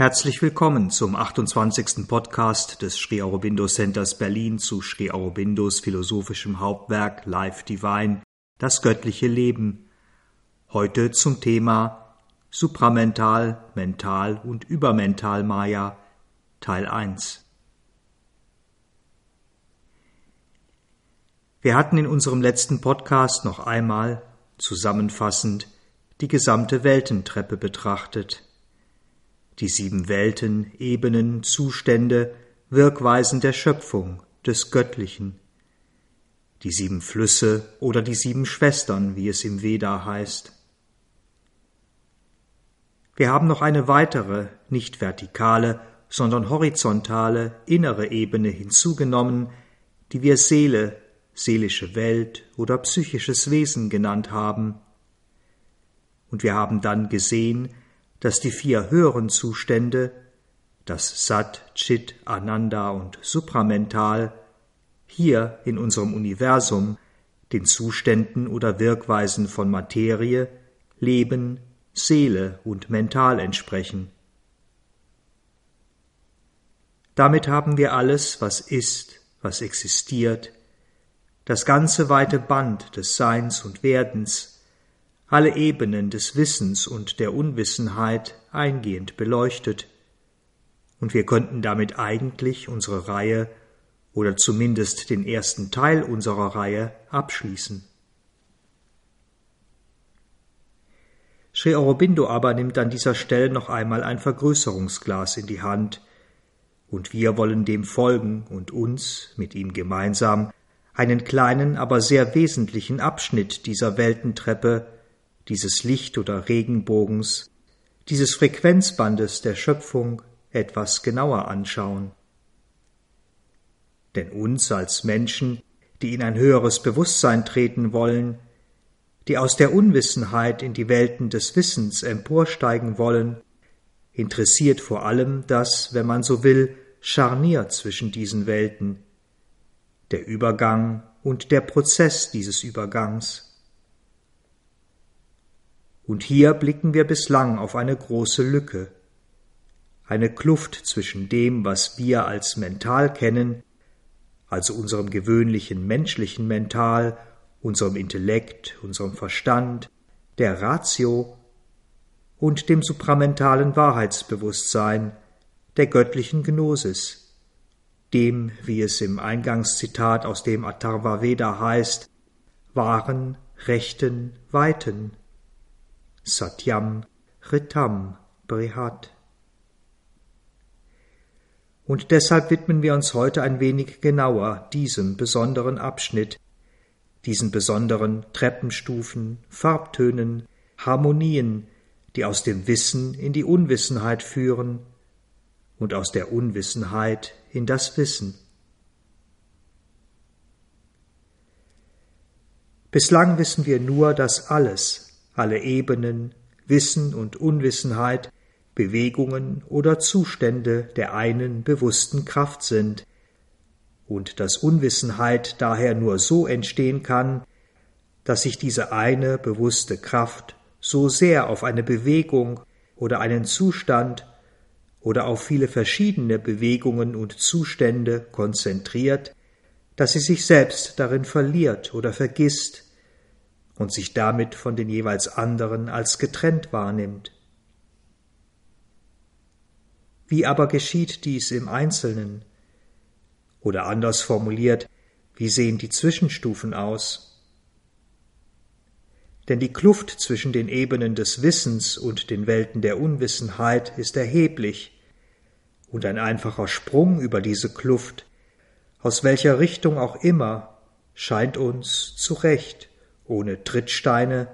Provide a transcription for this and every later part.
Herzlich willkommen zum 28. Podcast des Sri Aurobindo Centers Berlin zu Sri Aurobindos philosophischem Hauptwerk Life Divine, das göttliche Leben. Heute zum Thema Supramental, Mental und Übermental Maya, Teil 1. Wir hatten in unserem letzten Podcast noch einmal, zusammenfassend, die gesamte Weltentreppe betrachtet die sieben Welten, Ebenen, Zustände, Wirkweisen der Schöpfung, des Göttlichen, die sieben Flüsse oder die sieben Schwestern, wie es im Veda heißt. Wir haben noch eine weitere, nicht vertikale, sondern horizontale, innere Ebene hinzugenommen, die wir Seele, seelische Welt oder psychisches Wesen genannt haben. Und wir haben dann gesehen, dass die vier höheren Zustände, das Sat, Chit, Ananda und Supramental, hier in unserem Universum den Zuständen oder Wirkweisen von Materie, Leben, Seele und Mental entsprechen. Damit haben wir alles, was ist, was existiert, das ganze weite Band des Seins und Werdens, alle Ebenen des Wissens und der Unwissenheit eingehend beleuchtet, und wir könnten damit eigentlich unsere Reihe oder zumindest den ersten Teil unserer Reihe abschließen. Sri Aurobindo aber nimmt an dieser Stelle noch einmal ein Vergrößerungsglas in die Hand, und wir wollen dem folgen und uns mit ihm gemeinsam einen kleinen, aber sehr wesentlichen Abschnitt dieser Weltentreppe dieses Licht- oder Regenbogens, dieses Frequenzbandes der Schöpfung etwas genauer anschauen. Denn uns als Menschen, die in ein höheres Bewusstsein treten wollen, die aus der Unwissenheit in die Welten des Wissens emporsteigen wollen, interessiert vor allem das, wenn man so will, Scharnier zwischen diesen Welten, der Übergang und der Prozess dieses Übergangs. Und hier blicken wir bislang auf eine große Lücke, eine Kluft zwischen dem, was wir als mental kennen, also unserem gewöhnlichen menschlichen Mental, unserem Intellekt, unserem Verstand, der Ratio und dem supramentalen Wahrheitsbewusstsein, der göttlichen Gnosis, dem, wie es im Eingangszitat aus dem Atharva Veda heißt, wahren, rechten, weiten, Satyam Ritam Brihat. Und deshalb widmen wir uns heute ein wenig genauer diesem besonderen Abschnitt, diesen besonderen Treppenstufen, Farbtönen, Harmonien, die aus dem Wissen in die Unwissenheit führen und aus der Unwissenheit in das Wissen. Bislang wissen wir nur, dass alles, alle Ebenen, Wissen und Unwissenheit, Bewegungen oder Zustände der einen bewussten Kraft sind, und dass Unwissenheit daher nur so entstehen kann, dass sich diese eine bewusste Kraft so sehr auf eine Bewegung oder einen Zustand oder auf viele verschiedene Bewegungen und Zustände konzentriert, dass sie sich selbst darin verliert oder vergisst, und sich damit von den jeweils anderen als getrennt wahrnimmt. Wie aber geschieht dies im Einzelnen? Oder anders formuliert, wie sehen die Zwischenstufen aus? Denn die Kluft zwischen den Ebenen des Wissens und den Welten der Unwissenheit ist erheblich, und ein einfacher Sprung über diese Kluft, aus welcher Richtung auch immer, scheint uns zu Recht ohne Trittsteine,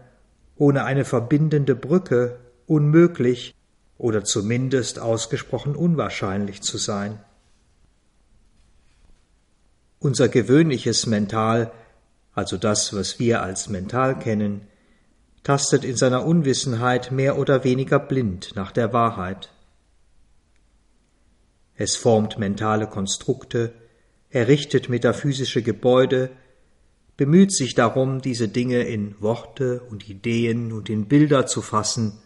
ohne eine verbindende Brücke unmöglich oder zumindest ausgesprochen unwahrscheinlich zu sein. Unser gewöhnliches Mental, also das, was wir als mental kennen, tastet in seiner Unwissenheit mehr oder weniger blind nach der Wahrheit. Es formt mentale Konstrukte, errichtet metaphysische Gebäude, bemüht sich darum, diese Dinge in Worte und Ideen und in Bilder zu fassen,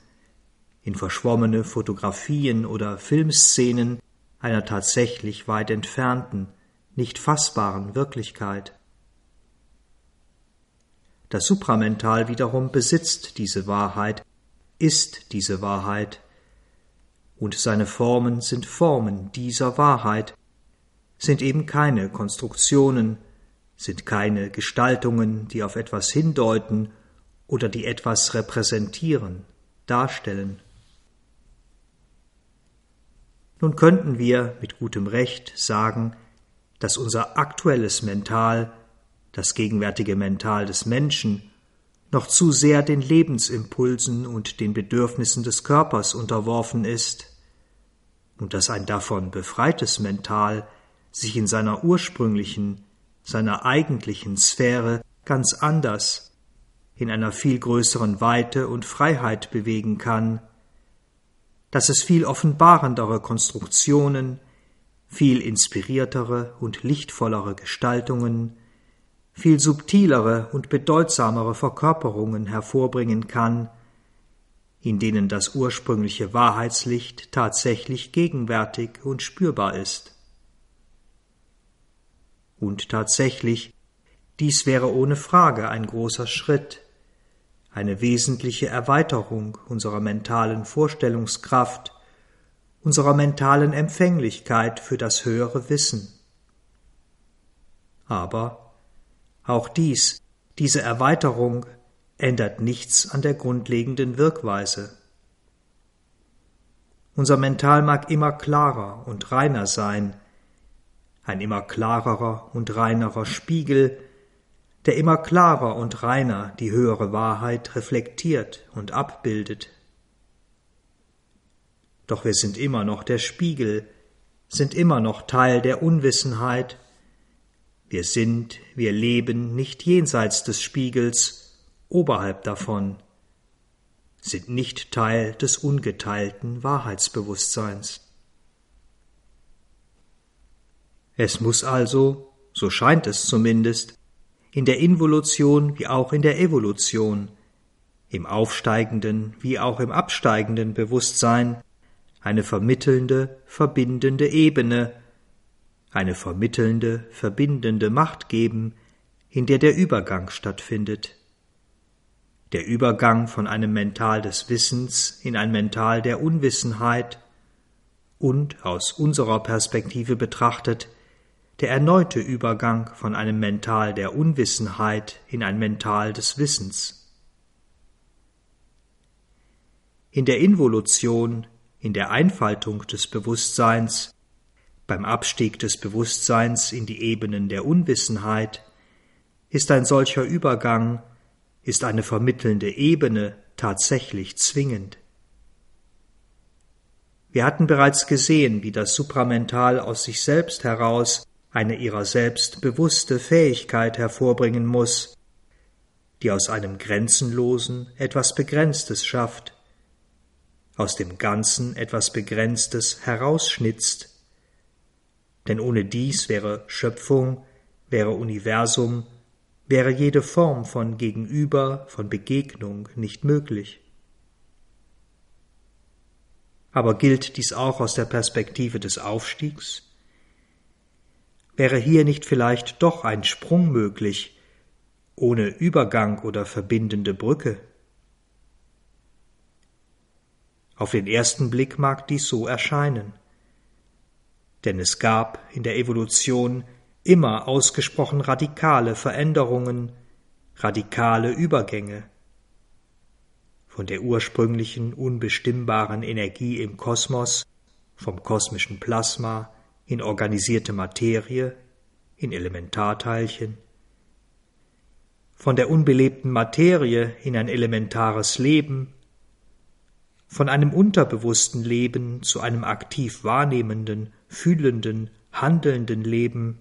in verschwommene Fotografien oder Filmszenen einer tatsächlich weit entfernten, nicht fassbaren Wirklichkeit. Das Supramental wiederum besitzt diese Wahrheit, ist diese Wahrheit, und seine Formen sind Formen dieser Wahrheit, sind eben keine Konstruktionen, sind keine Gestaltungen, die auf etwas hindeuten oder die etwas repräsentieren, darstellen. Nun könnten wir mit gutem Recht sagen, dass unser aktuelles Mental, das gegenwärtige Mental des Menschen, noch zu sehr den Lebensimpulsen und den Bedürfnissen des Körpers unterworfen ist, und dass ein davon befreites Mental sich in seiner ursprünglichen, seiner eigentlichen Sphäre ganz anders, in einer viel größeren Weite und Freiheit bewegen kann, dass es viel offenbarendere Konstruktionen, viel inspiriertere und lichtvollere Gestaltungen, viel subtilere und bedeutsamere Verkörperungen hervorbringen kann, in denen das ursprüngliche Wahrheitslicht tatsächlich gegenwärtig und spürbar ist. Und tatsächlich, dies wäre ohne Frage ein großer Schritt, eine wesentliche Erweiterung unserer mentalen Vorstellungskraft, unserer mentalen Empfänglichkeit für das höhere Wissen. Aber auch dies, diese Erweiterung ändert nichts an der grundlegenden Wirkweise. Unser Mental mag immer klarer und reiner sein, ein immer klarerer und reinerer Spiegel, der immer klarer und reiner die höhere Wahrheit reflektiert und abbildet. Doch wir sind immer noch der Spiegel, sind immer noch Teil der Unwissenheit. Wir sind, wir leben nicht jenseits des Spiegels, oberhalb davon, sind nicht Teil des ungeteilten Wahrheitsbewusstseins. Es muss also, so scheint es zumindest, in der Involution wie auch in der Evolution, im aufsteigenden wie auch im absteigenden Bewusstsein eine vermittelnde, verbindende Ebene, eine vermittelnde, verbindende Macht geben, in der der Übergang stattfindet. Der Übergang von einem Mental des Wissens in ein Mental der Unwissenheit und aus unserer Perspektive betrachtet der erneute Übergang von einem Mental der Unwissenheit in ein Mental des Wissens. In der Involution, in der Einfaltung des Bewusstseins, beim Abstieg des Bewusstseins in die Ebenen der Unwissenheit, ist ein solcher Übergang, ist eine vermittelnde Ebene tatsächlich zwingend. Wir hatten bereits gesehen, wie das Supramental aus sich selbst heraus eine ihrer selbst bewusste Fähigkeit hervorbringen muss, die aus einem Grenzenlosen etwas Begrenztes schafft, aus dem Ganzen etwas Begrenztes herausschnitzt, denn ohne dies wäre Schöpfung, wäre Universum, wäre jede Form von Gegenüber, von Begegnung nicht möglich. Aber gilt dies auch aus der Perspektive des Aufstiegs? Wäre hier nicht vielleicht doch ein Sprung möglich, ohne Übergang oder verbindende Brücke? Auf den ersten Blick mag dies so erscheinen. Denn es gab in der Evolution immer ausgesprochen radikale Veränderungen, radikale Übergänge. Von der ursprünglichen unbestimmbaren Energie im Kosmos, vom kosmischen Plasma, in organisierte Materie, in Elementarteilchen, von der unbelebten Materie in ein elementares Leben, von einem unterbewussten Leben zu einem aktiv wahrnehmenden, fühlenden, handelnden Leben,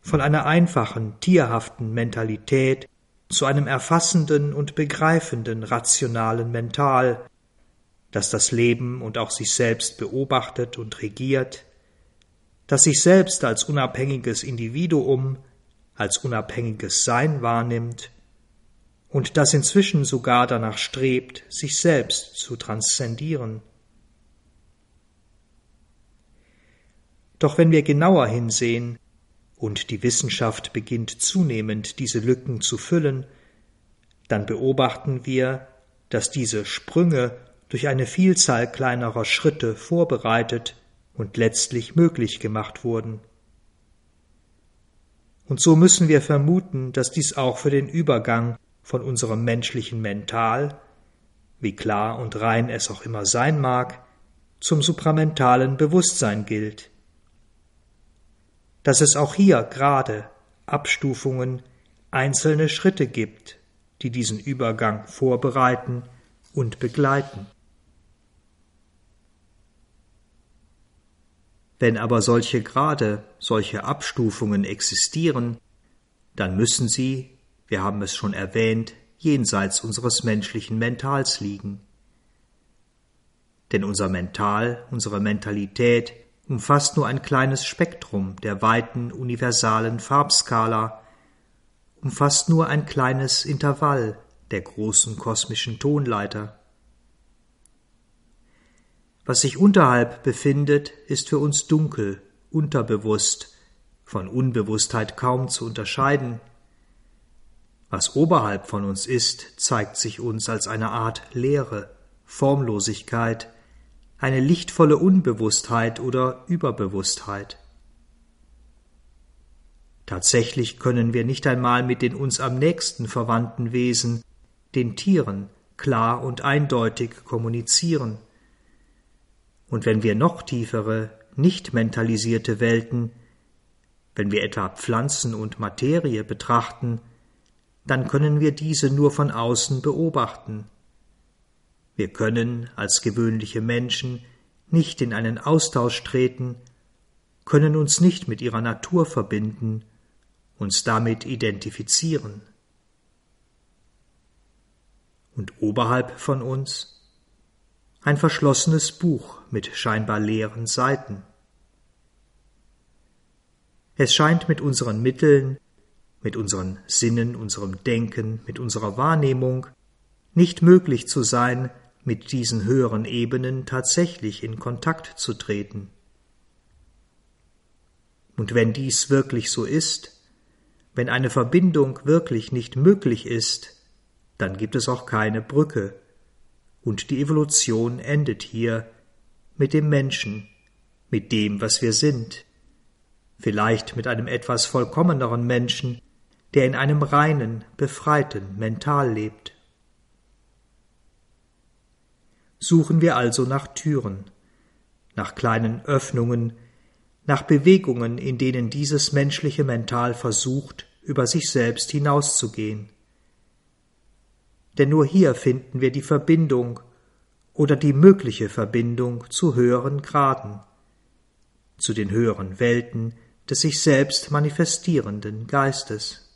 von einer einfachen, tierhaften Mentalität zu einem erfassenden und begreifenden, rationalen Mental, das das Leben und auch sich selbst beobachtet und regiert, das sich selbst als unabhängiges Individuum, als unabhängiges Sein wahrnimmt und das inzwischen sogar danach strebt, sich selbst zu transzendieren. Doch wenn wir genauer hinsehen, und die Wissenschaft beginnt zunehmend diese Lücken zu füllen, dann beobachten wir, dass diese Sprünge durch eine Vielzahl kleinerer Schritte vorbereitet und letztlich möglich gemacht wurden. Und so müssen wir vermuten, dass dies auch für den Übergang von unserem menschlichen Mental, wie klar und rein es auch immer sein mag, zum supramentalen Bewusstsein gilt. Dass es auch hier gerade Abstufungen, einzelne Schritte gibt, die diesen Übergang vorbereiten und begleiten. Wenn aber solche Grade, solche Abstufungen existieren, dann müssen sie, wir haben es schon erwähnt, jenseits unseres menschlichen Mentals liegen. Denn unser Mental, unsere Mentalität umfasst nur ein kleines Spektrum der weiten universalen Farbskala, umfasst nur ein kleines Intervall der großen kosmischen Tonleiter. Was sich unterhalb befindet, ist für uns dunkel, unterbewusst, von Unbewusstheit kaum zu unterscheiden. Was oberhalb von uns ist, zeigt sich uns als eine Art Leere, Formlosigkeit, eine lichtvolle Unbewusstheit oder Überbewusstheit. Tatsächlich können wir nicht einmal mit den uns am nächsten verwandten Wesen, den Tieren, klar und eindeutig kommunizieren. Und wenn wir noch tiefere, nicht mentalisierte Welten, wenn wir etwa Pflanzen und Materie betrachten, dann können wir diese nur von außen beobachten. Wir können als gewöhnliche Menschen nicht in einen Austausch treten, können uns nicht mit ihrer Natur verbinden, uns damit identifizieren. Und oberhalb von uns ein verschlossenes Buch mit scheinbar leeren Seiten. Es scheint mit unseren Mitteln, mit unseren Sinnen, unserem Denken, mit unserer Wahrnehmung nicht möglich zu sein, mit diesen höheren Ebenen tatsächlich in Kontakt zu treten. Und wenn dies wirklich so ist, wenn eine Verbindung wirklich nicht möglich ist, dann gibt es auch keine Brücke und die Evolution endet hier mit dem Menschen, mit dem, was wir sind, vielleicht mit einem etwas vollkommeneren Menschen, der in einem reinen, befreiten Mental lebt. Suchen wir also nach Türen, nach kleinen Öffnungen, nach Bewegungen, in denen dieses menschliche Mental versucht, über sich selbst hinauszugehen denn nur hier finden wir die Verbindung oder die mögliche Verbindung zu höheren Graden, zu den höheren Welten des sich selbst manifestierenden Geistes.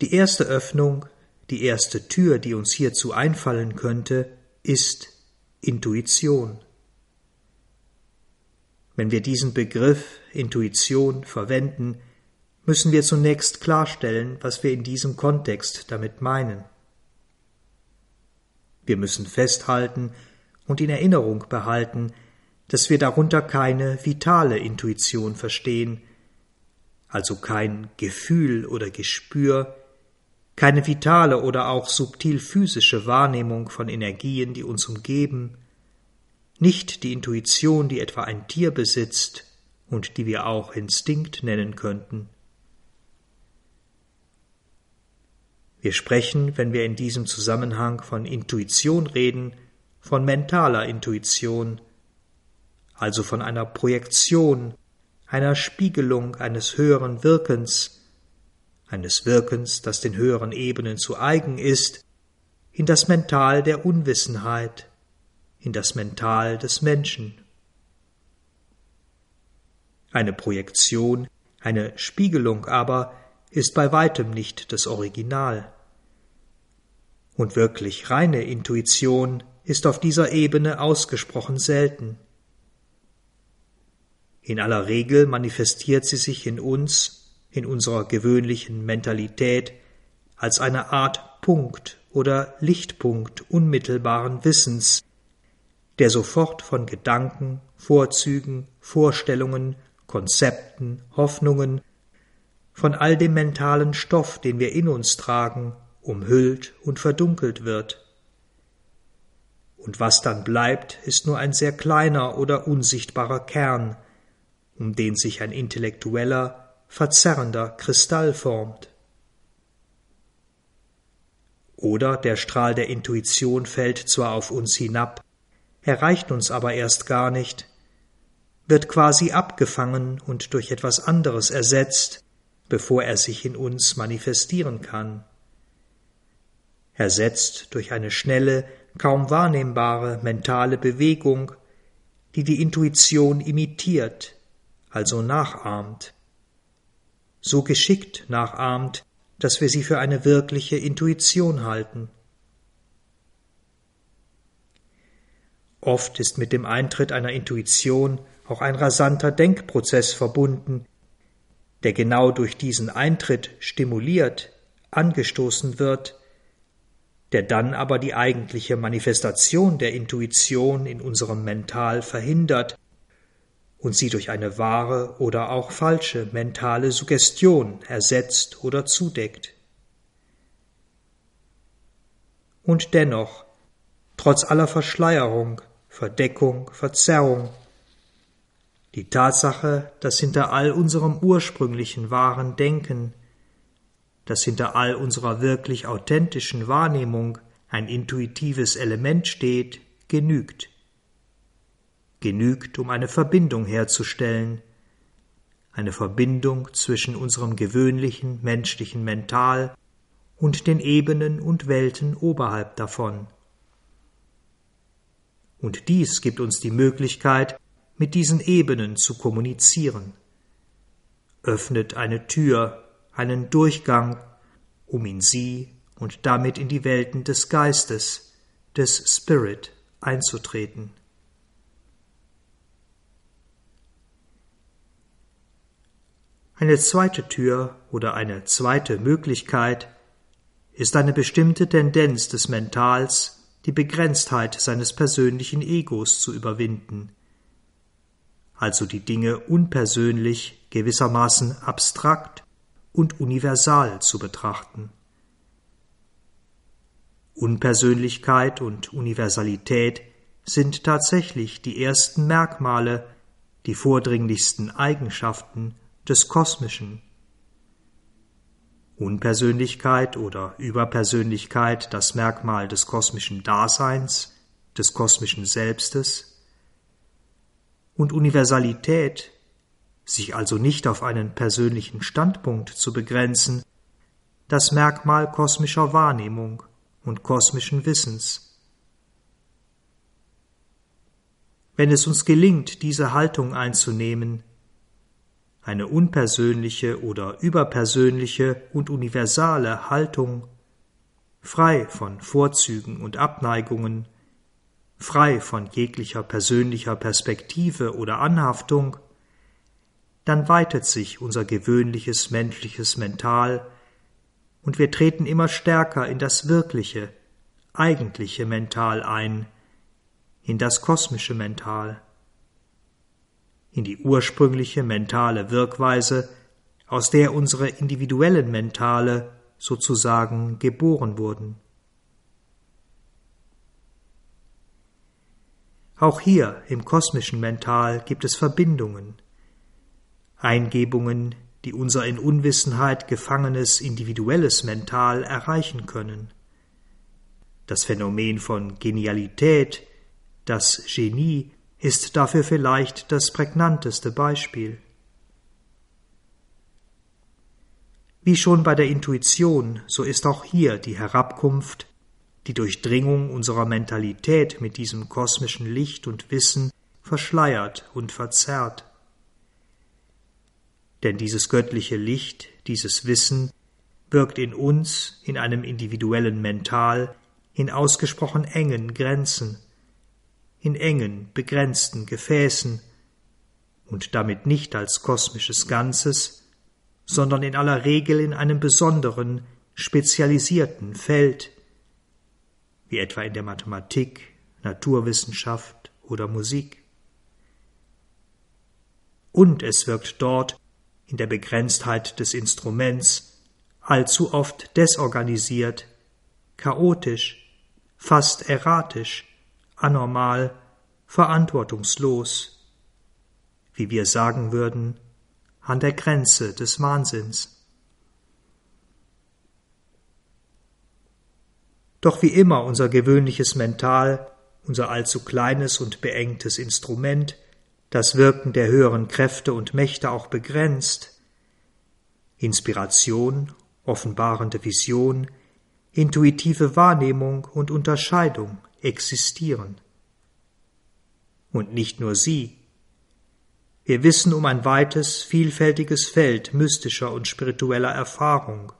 Die erste Öffnung, die erste Tür, die uns hierzu einfallen könnte, ist Intuition. Wenn wir diesen Begriff Intuition verwenden, müssen wir zunächst klarstellen, was wir in diesem Kontext damit meinen. Wir müssen festhalten und in Erinnerung behalten, dass wir darunter keine vitale Intuition verstehen, also kein Gefühl oder Gespür, keine vitale oder auch subtil physische Wahrnehmung von Energien, die uns umgeben, nicht die Intuition, die etwa ein Tier besitzt und die wir auch Instinkt nennen könnten. Wir sprechen, wenn wir in diesem Zusammenhang von Intuition reden, von mentaler Intuition, also von einer Projektion, einer Spiegelung eines höheren Wirkens, eines Wirkens, das den höheren Ebenen zu eigen ist, in das Mental der Unwissenheit, in das Mental des Menschen. Eine Projektion, eine Spiegelung aber ist bei weitem nicht das Original. Und wirklich reine Intuition ist auf dieser Ebene ausgesprochen selten. In aller Regel manifestiert sie sich in uns, in unserer gewöhnlichen Mentalität, als eine Art Punkt oder Lichtpunkt unmittelbaren Wissens, der sofort von Gedanken, Vorzügen, Vorstellungen, Konzepten, Hoffnungen, von all dem mentalen Stoff, den wir in uns tragen, umhüllt und verdunkelt wird. Und was dann bleibt, ist nur ein sehr kleiner oder unsichtbarer Kern, um den sich ein intellektueller, verzerrender Kristall formt. Oder der Strahl der Intuition fällt zwar auf uns hinab, erreicht uns aber erst gar nicht, wird quasi abgefangen und durch etwas anderes ersetzt, bevor er sich in uns manifestieren kann. Ersetzt durch eine schnelle, kaum wahrnehmbare mentale Bewegung, die die Intuition imitiert, also nachahmt. So geschickt nachahmt, dass wir sie für eine wirkliche Intuition halten. Oft ist mit dem Eintritt einer Intuition auch ein rasanter Denkprozess verbunden, der genau durch diesen Eintritt stimuliert, angestoßen wird, der dann aber die eigentliche Manifestation der Intuition in unserem Mental verhindert und sie durch eine wahre oder auch falsche mentale Suggestion ersetzt oder zudeckt. Und dennoch, trotz aller Verschleierung, Verdeckung, Verzerrung, die Tatsache, dass hinter all unserem ursprünglichen wahren Denken, dass hinter all unserer wirklich authentischen Wahrnehmung ein intuitives Element steht, genügt genügt, um eine Verbindung herzustellen, eine Verbindung zwischen unserem gewöhnlichen menschlichen Mental und den Ebenen und Welten oberhalb davon. Und dies gibt uns die Möglichkeit, mit diesen Ebenen zu kommunizieren, öffnet eine Tür, einen Durchgang, um in sie und damit in die Welten des Geistes, des Spirit einzutreten. Eine zweite Tür oder eine zweite Möglichkeit ist eine bestimmte Tendenz des Mentals, die Begrenztheit seines persönlichen Egos zu überwinden, also die Dinge unpersönlich, gewissermaßen abstrakt und universal zu betrachten. Unpersönlichkeit und Universalität sind tatsächlich die ersten Merkmale, die vordringlichsten Eigenschaften des Kosmischen. Unpersönlichkeit oder Überpersönlichkeit das Merkmal des kosmischen Daseins, des kosmischen Selbstes und Universalität, sich also nicht auf einen persönlichen Standpunkt zu begrenzen, das Merkmal kosmischer Wahrnehmung und kosmischen Wissens. Wenn es uns gelingt, diese Haltung einzunehmen, eine unpersönliche oder überpersönliche und universale Haltung, frei von Vorzügen und Abneigungen, frei von jeglicher persönlicher Perspektive oder Anhaftung, dann weitet sich unser gewöhnliches menschliches Mental und wir treten immer stärker in das wirkliche, eigentliche Mental ein, in das kosmische Mental in die ursprüngliche mentale Wirkweise, aus der unsere individuellen Mentale sozusagen geboren wurden. Auch hier im kosmischen Mental gibt es Verbindungen, Eingebungen, die unser in Unwissenheit gefangenes individuelles Mental erreichen können. Das Phänomen von Genialität, das Genie ist dafür vielleicht das prägnanteste Beispiel. Wie schon bei der Intuition, so ist auch hier die Herabkunft, die Durchdringung unserer Mentalität mit diesem kosmischen Licht und Wissen verschleiert und verzerrt. Denn dieses göttliche Licht, dieses Wissen, wirkt in uns, in einem individuellen Mental, in ausgesprochen engen Grenzen, in engen, begrenzten Gefäßen und damit nicht als kosmisches Ganzes, sondern in aller Regel in einem besonderen, spezialisierten Feld, wie etwa in der Mathematik, Naturwissenschaft oder Musik. Und es wirkt dort, in der Begrenztheit des Instruments, allzu oft desorganisiert, chaotisch, fast erratisch, anormal, verantwortungslos, wie wir sagen würden, an der Grenze des Wahnsinns. Doch wie immer unser gewöhnliches Mental, unser allzu kleines und beengtes Instrument, das Wirken der höheren Kräfte und Mächte auch begrenzt, Inspiration, offenbarende Vision, intuitive Wahrnehmung und Unterscheidung existieren. Und nicht nur sie. Wir wissen um ein weites, vielfältiges Feld mystischer und spiritueller Erfahrung,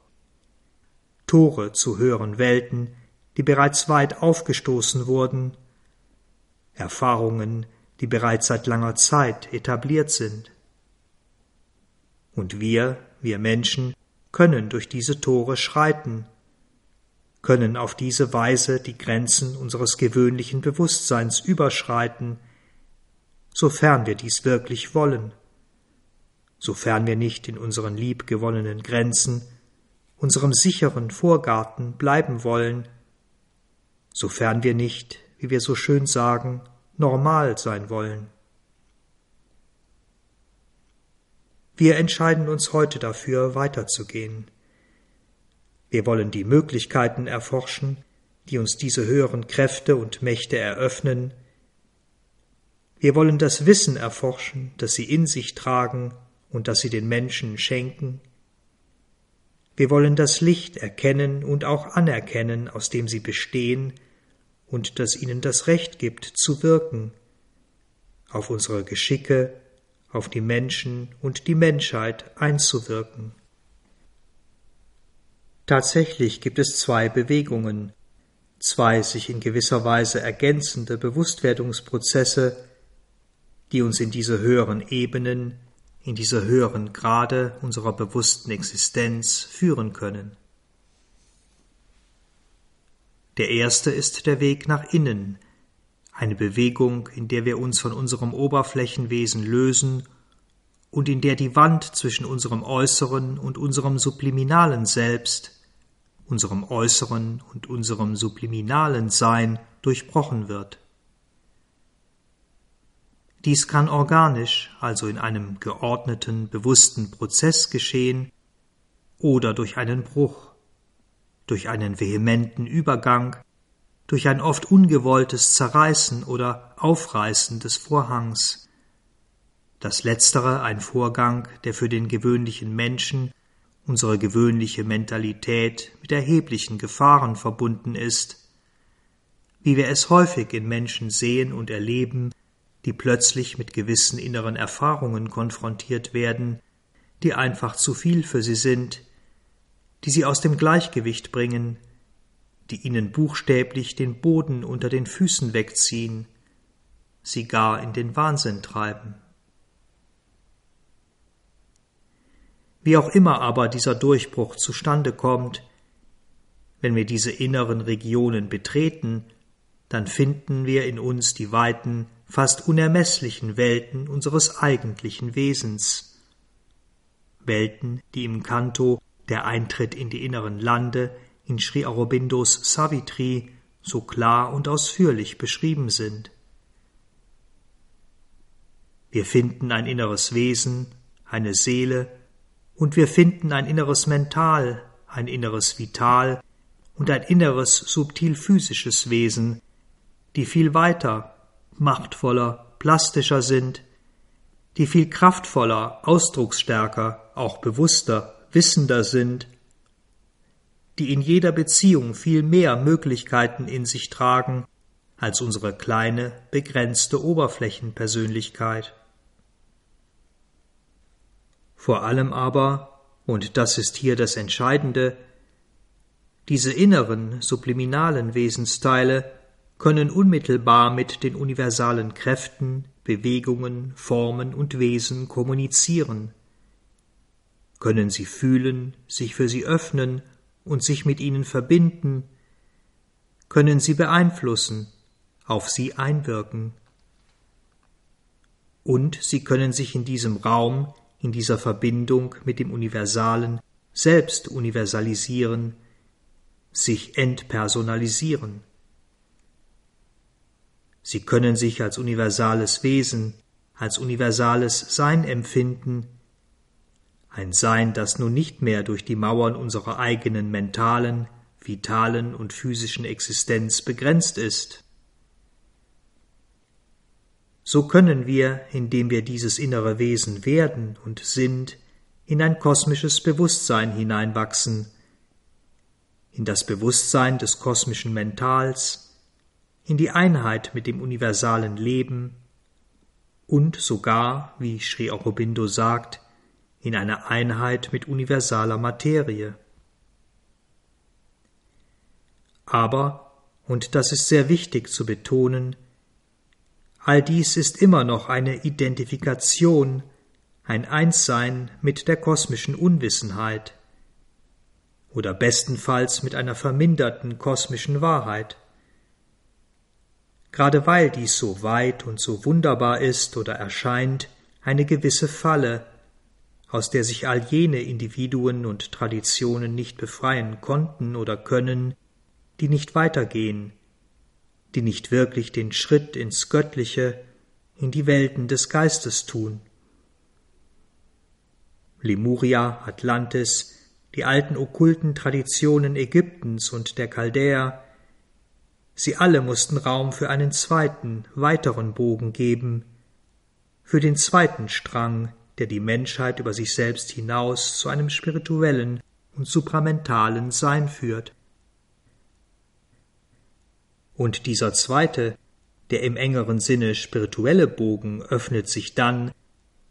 Tore zu höheren Welten, die bereits weit aufgestoßen wurden, Erfahrungen, die bereits seit langer Zeit etabliert sind. Und wir, wir Menschen, können durch diese Tore schreiten, können auf diese Weise die Grenzen unseres gewöhnlichen Bewusstseins überschreiten, sofern wir dies wirklich wollen, sofern wir nicht in unseren liebgewonnenen Grenzen, unserem sicheren Vorgarten bleiben wollen, sofern wir nicht, wie wir so schön sagen, normal sein wollen. Wir entscheiden uns heute dafür, weiterzugehen. Wir wollen die Möglichkeiten erforschen, die uns diese höheren Kräfte und Mächte eröffnen. Wir wollen das Wissen erforschen, das sie in sich tragen und das sie den Menschen schenken. Wir wollen das Licht erkennen und auch anerkennen, aus dem sie bestehen und das ihnen das Recht gibt, zu wirken, auf unsere Geschicke, auf die Menschen und die Menschheit einzuwirken. Tatsächlich gibt es zwei Bewegungen, zwei sich in gewisser Weise ergänzende Bewusstwerdungsprozesse, die uns in diese höheren Ebenen, in diese höheren Grade unserer bewussten Existenz führen können. Der erste ist der Weg nach innen, eine Bewegung, in der wir uns von unserem Oberflächenwesen lösen und in der die Wand zwischen unserem äußeren und unserem subliminalen Selbst, unserem äußeren und unserem subliminalen Sein durchbrochen wird. Dies kann organisch, also in einem geordneten, bewussten Prozess geschehen, oder durch einen Bruch, durch einen vehementen Übergang, durch ein oft ungewolltes Zerreißen oder Aufreißen des Vorhangs. Das letztere ein Vorgang, der für den gewöhnlichen Menschen, unsere gewöhnliche Mentalität mit erheblichen Gefahren verbunden ist, wie wir es häufig in Menschen sehen und erleben, die plötzlich mit gewissen inneren Erfahrungen konfrontiert werden, die einfach zu viel für sie sind, die sie aus dem Gleichgewicht bringen, die ihnen buchstäblich den Boden unter den Füßen wegziehen, sie gar in den Wahnsinn treiben. Wie auch immer aber dieser Durchbruch zustande kommt, wenn wir diese inneren Regionen betreten, dann finden wir in uns die weiten, fast unermesslichen Welten unseres eigentlichen Wesens. Welten, die im Kanto der Eintritt in die inneren Lande in Sri Aurobindos Savitri so klar und ausführlich beschrieben sind. Wir finden ein inneres Wesen, eine Seele, und wir finden ein inneres Mental, ein inneres Vital und ein inneres subtil physisches Wesen, die viel weiter, machtvoller, plastischer sind, die viel kraftvoller, ausdrucksstärker, auch bewusster, wissender sind, die in jeder Beziehung viel mehr Möglichkeiten in sich tragen als unsere kleine, begrenzte Oberflächenpersönlichkeit. Vor allem aber, und das ist hier das Entscheidende, diese inneren, subliminalen Wesensteile können unmittelbar mit den universalen Kräften, Bewegungen, Formen und Wesen kommunizieren? Können sie fühlen, sich für sie öffnen und sich mit ihnen verbinden? Können sie beeinflussen, auf sie einwirken? Und sie können sich in diesem Raum, in dieser Verbindung mit dem Universalen selbst universalisieren, sich entpersonalisieren. Sie können sich als universales Wesen, als universales Sein empfinden, ein Sein, das nun nicht mehr durch die Mauern unserer eigenen mentalen, vitalen und physischen Existenz begrenzt ist. So können wir, indem wir dieses innere Wesen werden und sind, in ein kosmisches Bewusstsein hineinwachsen, in das Bewusstsein des kosmischen Mentals, in die Einheit mit dem universalen Leben und sogar, wie Sri Aurobindo sagt, in eine Einheit mit universaler Materie. Aber, und das ist sehr wichtig zu betonen, all dies ist immer noch eine Identifikation, ein Einssein mit der kosmischen Unwissenheit oder bestenfalls mit einer verminderten kosmischen Wahrheit. Gerade weil dies so weit und so wunderbar ist oder erscheint, eine gewisse Falle, aus der sich all jene Individuen und Traditionen nicht befreien konnten oder können, die nicht weitergehen, die nicht wirklich den Schritt ins Göttliche, in die Welten des Geistes tun. Lemuria, Atlantis, die alten okkulten Traditionen Ägyptens und der Chaldäer, sie alle mussten Raum für einen zweiten, weiteren Bogen geben, für den zweiten Strang, der die Menschheit über sich selbst hinaus zu einem spirituellen und supramentalen Sein führt. Und dieser zweite, der im engeren Sinne spirituelle Bogen öffnet sich dann,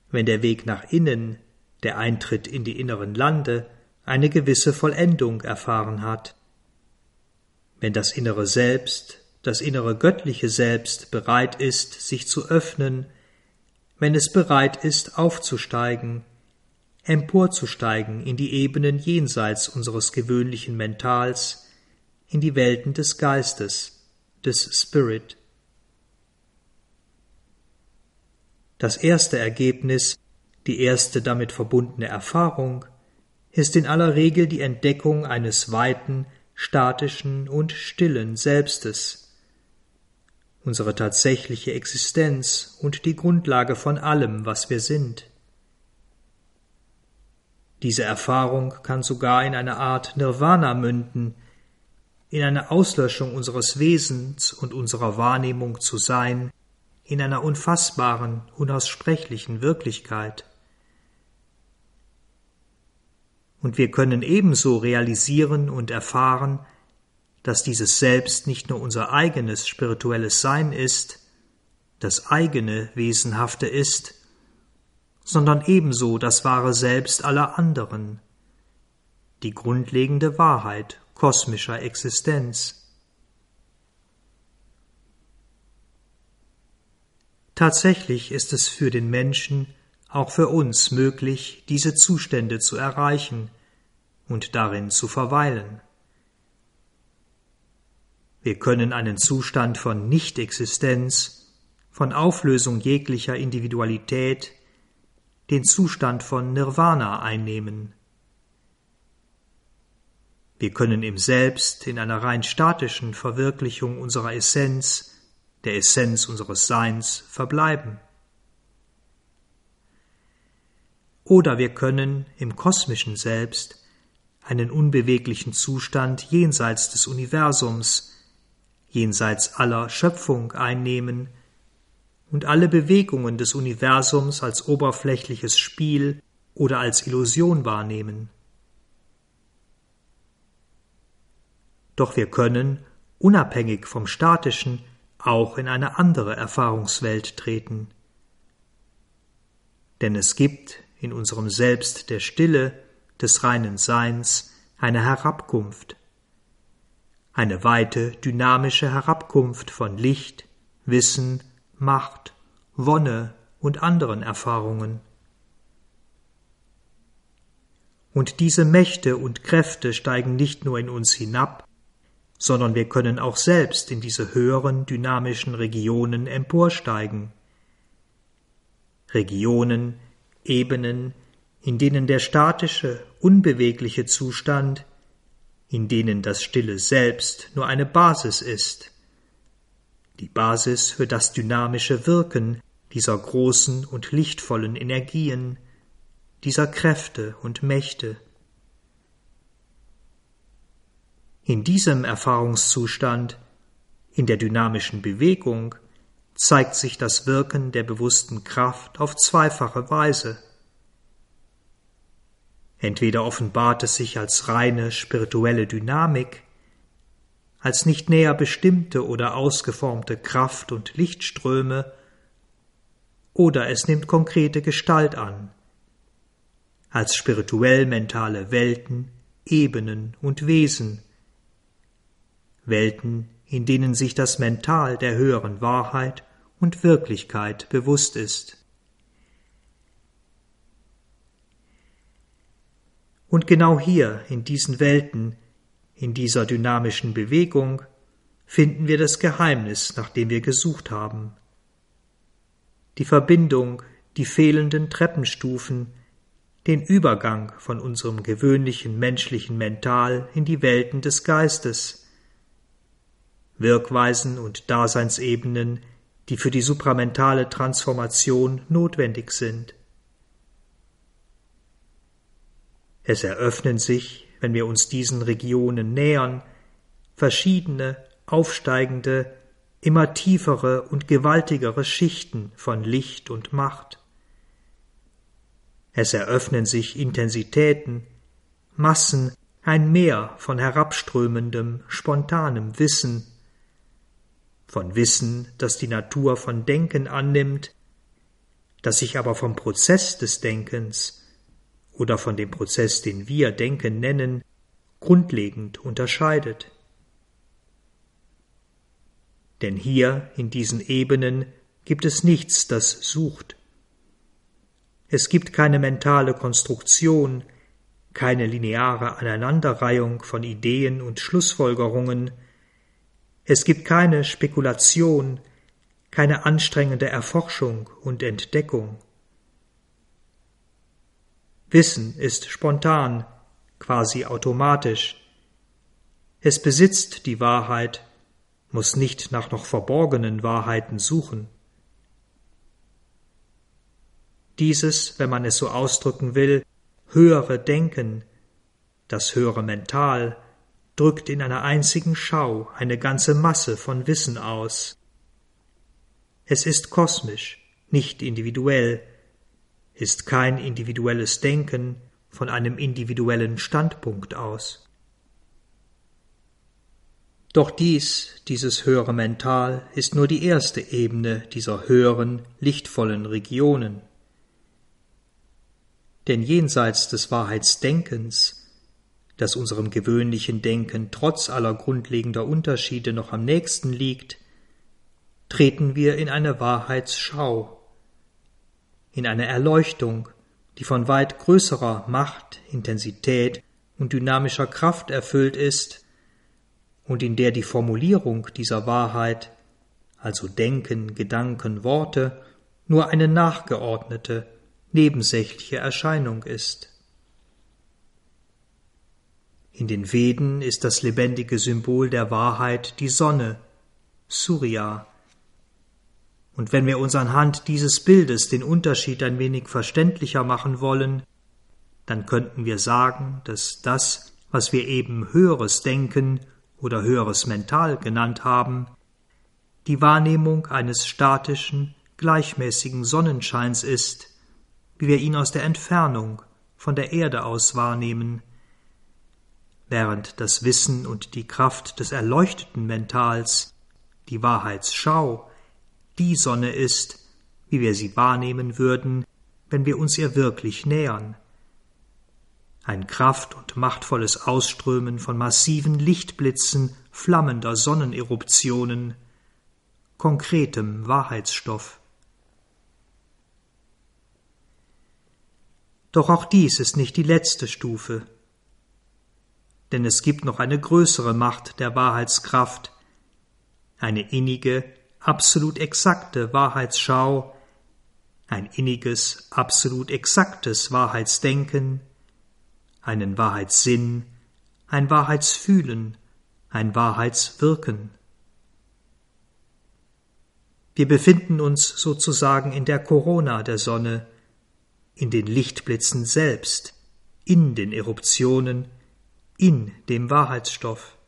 wenn der Weg nach innen, der Eintritt in die inneren Lande, eine gewisse Vollendung erfahren hat. Wenn das innere Selbst, das innere göttliche Selbst bereit ist, sich zu öffnen, wenn es bereit ist, aufzusteigen, emporzusteigen in die Ebenen jenseits unseres gewöhnlichen Mentals, in die Welten des Geistes, des Spirit. Das erste Ergebnis, die erste damit verbundene Erfahrung, ist in aller Regel die Entdeckung eines weiten, statischen und stillen Selbstes, unsere tatsächliche Existenz und die Grundlage von allem, was wir sind. Diese Erfahrung kann sogar in eine Art Nirvana münden, in eine Auslöschung unseres Wesens und unserer Wahrnehmung zu sein, in einer unfassbaren, unaussprechlichen Wirklichkeit. Und wir können ebenso realisieren und erfahren, dass dieses Selbst nicht nur unser eigenes spirituelles Sein ist, das eigene Wesenhafte ist, sondern ebenso das wahre Selbst aller anderen, die grundlegende Wahrheit kosmischer Existenz. Tatsächlich ist es für den Menschen auch für uns möglich, diese Zustände zu erreichen und darin zu verweilen. Wir können einen Zustand von Nichtexistenz, von Auflösung jeglicher Individualität, den Zustand von Nirvana einnehmen. Wir können im Selbst in einer rein statischen Verwirklichung unserer Essenz, der Essenz unseres Seins, verbleiben. Oder wir können im kosmischen Selbst einen unbeweglichen Zustand jenseits des Universums, jenseits aller Schöpfung einnehmen und alle Bewegungen des Universums als oberflächliches Spiel oder als Illusion wahrnehmen. Doch wir können, unabhängig vom Statischen, auch in eine andere Erfahrungswelt treten. Denn es gibt in unserem Selbst der Stille, des reinen Seins, eine Herabkunft, eine weite, dynamische Herabkunft von Licht, Wissen, Macht, Wonne und anderen Erfahrungen. Und diese Mächte und Kräfte steigen nicht nur in uns hinab, sondern wir können auch selbst in diese höheren dynamischen Regionen emporsteigen. Regionen, Ebenen, in denen der statische, unbewegliche Zustand, in denen das stille Selbst nur eine Basis ist, die Basis für das dynamische Wirken dieser großen und lichtvollen Energien, dieser Kräfte und Mächte. In diesem Erfahrungszustand, in der dynamischen Bewegung, zeigt sich das Wirken der bewussten Kraft auf zweifache Weise. Entweder offenbart es sich als reine spirituelle Dynamik, als nicht näher bestimmte oder ausgeformte Kraft und Lichtströme, oder es nimmt konkrete Gestalt an, als spirituell mentale Welten, Ebenen und Wesen, Welten, in denen sich das Mental der höheren Wahrheit und Wirklichkeit bewusst ist. Und genau hier, in diesen Welten, in dieser dynamischen Bewegung, finden wir das Geheimnis, nach dem wir gesucht haben. Die Verbindung, die fehlenden Treppenstufen, den Übergang von unserem gewöhnlichen menschlichen Mental in die Welten des Geistes, Wirkweisen und Daseinsebenen, die für die supramentale Transformation notwendig sind. Es eröffnen sich, wenn wir uns diesen Regionen nähern, verschiedene, aufsteigende, immer tiefere und gewaltigere Schichten von Licht und Macht. Es eröffnen sich Intensitäten, Massen, ein Meer von herabströmendem, spontanem Wissen, von Wissen, das die Natur von Denken annimmt, das sich aber vom Prozess des Denkens oder von dem Prozess, den wir Denken nennen, grundlegend unterscheidet. Denn hier in diesen Ebenen gibt es nichts, das sucht. Es gibt keine mentale Konstruktion, keine lineare Aneinanderreihung von Ideen und Schlussfolgerungen, es gibt keine Spekulation, keine anstrengende Erforschung und Entdeckung. Wissen ist spontan, quasi automatisch. Es besitzt die Wahrheit, muss nicht nach noch verborgenen Wahrheiten suchen. Dieses, wenn man es so ausdrücken will, höhere Denken, das höhere Mental, drückt in einer einzigen Schau eine ganze Masse von Wissen aus. Es ist kosmisch, nicht individuell, ist kein individuelles Denken von einem individuellen Standpunkt aus. Doch dies, dieses höhere Mental, ist nur die erste Ebene dieser höheren, lichtvollen Regionen. Denn jenseits des Wahrheitsdenkens das unserem gewöhnlichen Denken trotz aller grundlegender Unterschiede noch am nächsten liegt, treten wir in eine Wahrheitsschau, in eine Erleuchtung, die von weit größerer Macht, Intensität und dynamischer Kraft erfüllt ist und in der die Formulierung dieser Wahrheit, also Denken, Gedanken, Worte, nur eine nachgeordnete, nebensächliche Erscheinung ist. In den Veden ist das lebendige Symbol der Wahrheit die Sonne, Surya. Und wenn wir uns anhand dieses Bildes den Unterschied ein wenig verständlicher machen wollen, dann könnten wir sagen, dass das, was wir eben höheres Denken oder höheres Mental genannt haben, die Wahrnehmung eines statischen, gleichmäßigen Sonnenscheins ist, wie wir ihn aus der Entfernung von der Erde aus wahrnehmen, während das Wissen und die Kraft des erleuchteten Mentals, die Wahrheitsschau, die Sonne ist, wie wir sie wahrnehmen würden, wenn wir uns ihr wirklich nähern. Ein kraft und machtvolles Ausströmen von massiven Lichtblitzen, flammender Sonneneruptionen, konkretem Wahrheitsstoff. Doch auch dies ist nicht die letzte Stufe, denn es gibt noch eine größere Macht der Wahrheitskraft, eine innige, absolut exakte Wahrheitsschau, ein inniges, absolut exaktes Wahrheitsdenken, einen Wahrheitssinn, ein Wahrheitsfühlen, ein Wahrheitswirken. Wir befinden uns sozusagen in der Corona der Sonne, in den Lichtblitzen selbst, in den Eruptionen, in dem Wahrheitsstoff.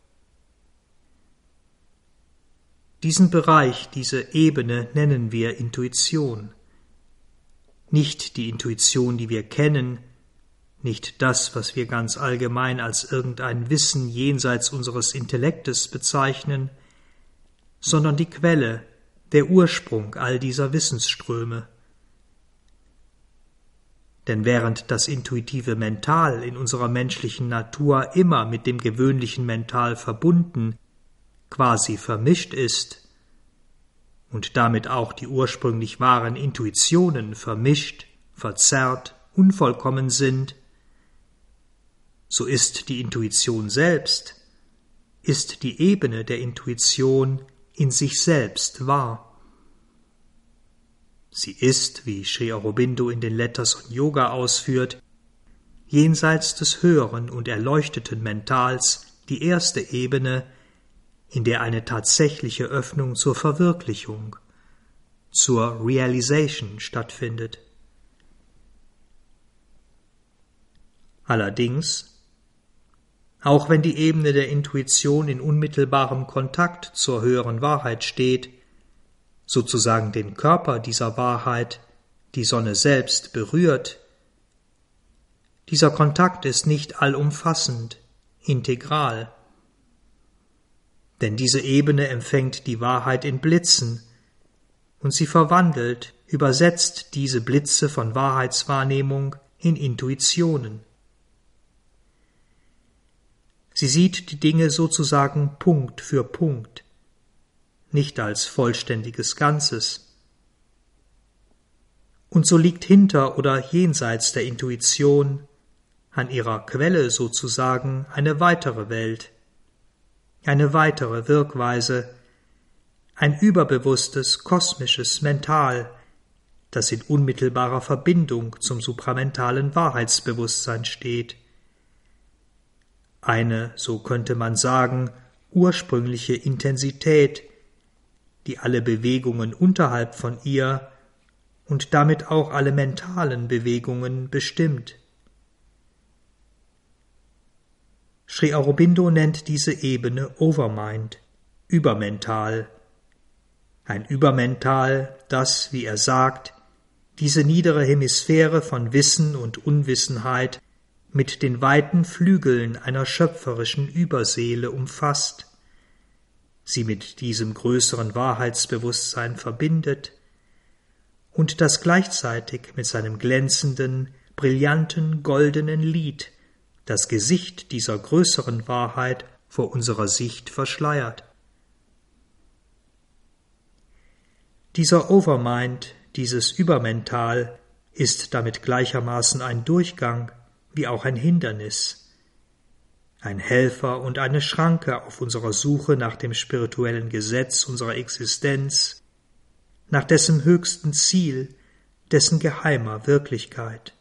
Diesen Bereich, diese Ebene nennen wir Intuition. Nicht die Intuition, die wir kennen, nicht das, was wir ganz allgemein als irgendein Wissen jenseits unseres Intellektes bezeichnen, sondern die Quelle, der Ursprung all dieser Wissensströme. Denn während das intuitive Mental in unserer menschlichen Natur immer mit dem gewöhnlichen Mental verbunden, quasi vermischt ist, und damit auch die ursprünglich wahren Intuitionen vermischt, verzerrt, unvollkommen sind, so ist die Intuition selbst, ist die Ebene der Intuition in sich selbst wahr. Sie ist, wie Sri Aurobindo in den Letters on Yoga ausführt, jenseits des höheren und erleuchteten Mentals die erste Ebene, in der eine tatsächliche Öffnung zur Verwirklichung, zur Realization stattfindet. Allerdings auch wenn die Ebene der Intuition in unmittelbarem Kontakt zur höheren Wahrheit steht, sozusagen den Körper dieser Wahrheit, die Sonne selbst, berührt, dieser Kontakt ist nicht allumfassend, integral. Denn diese Ebene empfängt die Wahrheit in Blitzen, und sie verwandelt, übersetzt diese Blitze von Wahrheitswahrnehmung in Intuitionen. Sie sieht die Dinge sozusagen Punkt für Punkt, nicht als vollständiges Ganzes. Und so liegt hinter oder jenseits der Intuition, an ihrer Quelle sozusagen, eine weitere Welt, eine weitere Wirkweise, ein überbewusstes, kosmisches Mental, das in unmittelbarer Verbindung zum supramentalen Wahrheitsbewusstsein steht eine, so könnte man sagen, ursprüngliche Intensität, die alle Bewegungen unterhalb von ihr und damit auch alle mentalen Bewegungen bestimmt. Sri Aurobindo nennt diese Ebene Overmind, übermental. Ein Übermental, das, wie er sagt, diese niedere Hemisphäre von Wissen und Unwissenheit mit den weiten Flügeln einer schöpferischen Überseele umfasst, sie mit diesem größeren Wahrheitsbewusstsein verbindet und das gleichzeitig mit seinem glänzenden, brillanten, goldenen Lied das Gesicht dieser größeren Wahrheit vor unserer Sicht verschleiert. Dieser Overmind, dieses Übermental, ist damit gleichermaßen ein Durchgang, wie auch ein Hindernis, ein Helfer und eine Schranke auf unserer Suche nach dem spirituellen Gesetz unserer Existenz, nach dessen höchsten Ziel, dessen geheimer Wirklichkeit.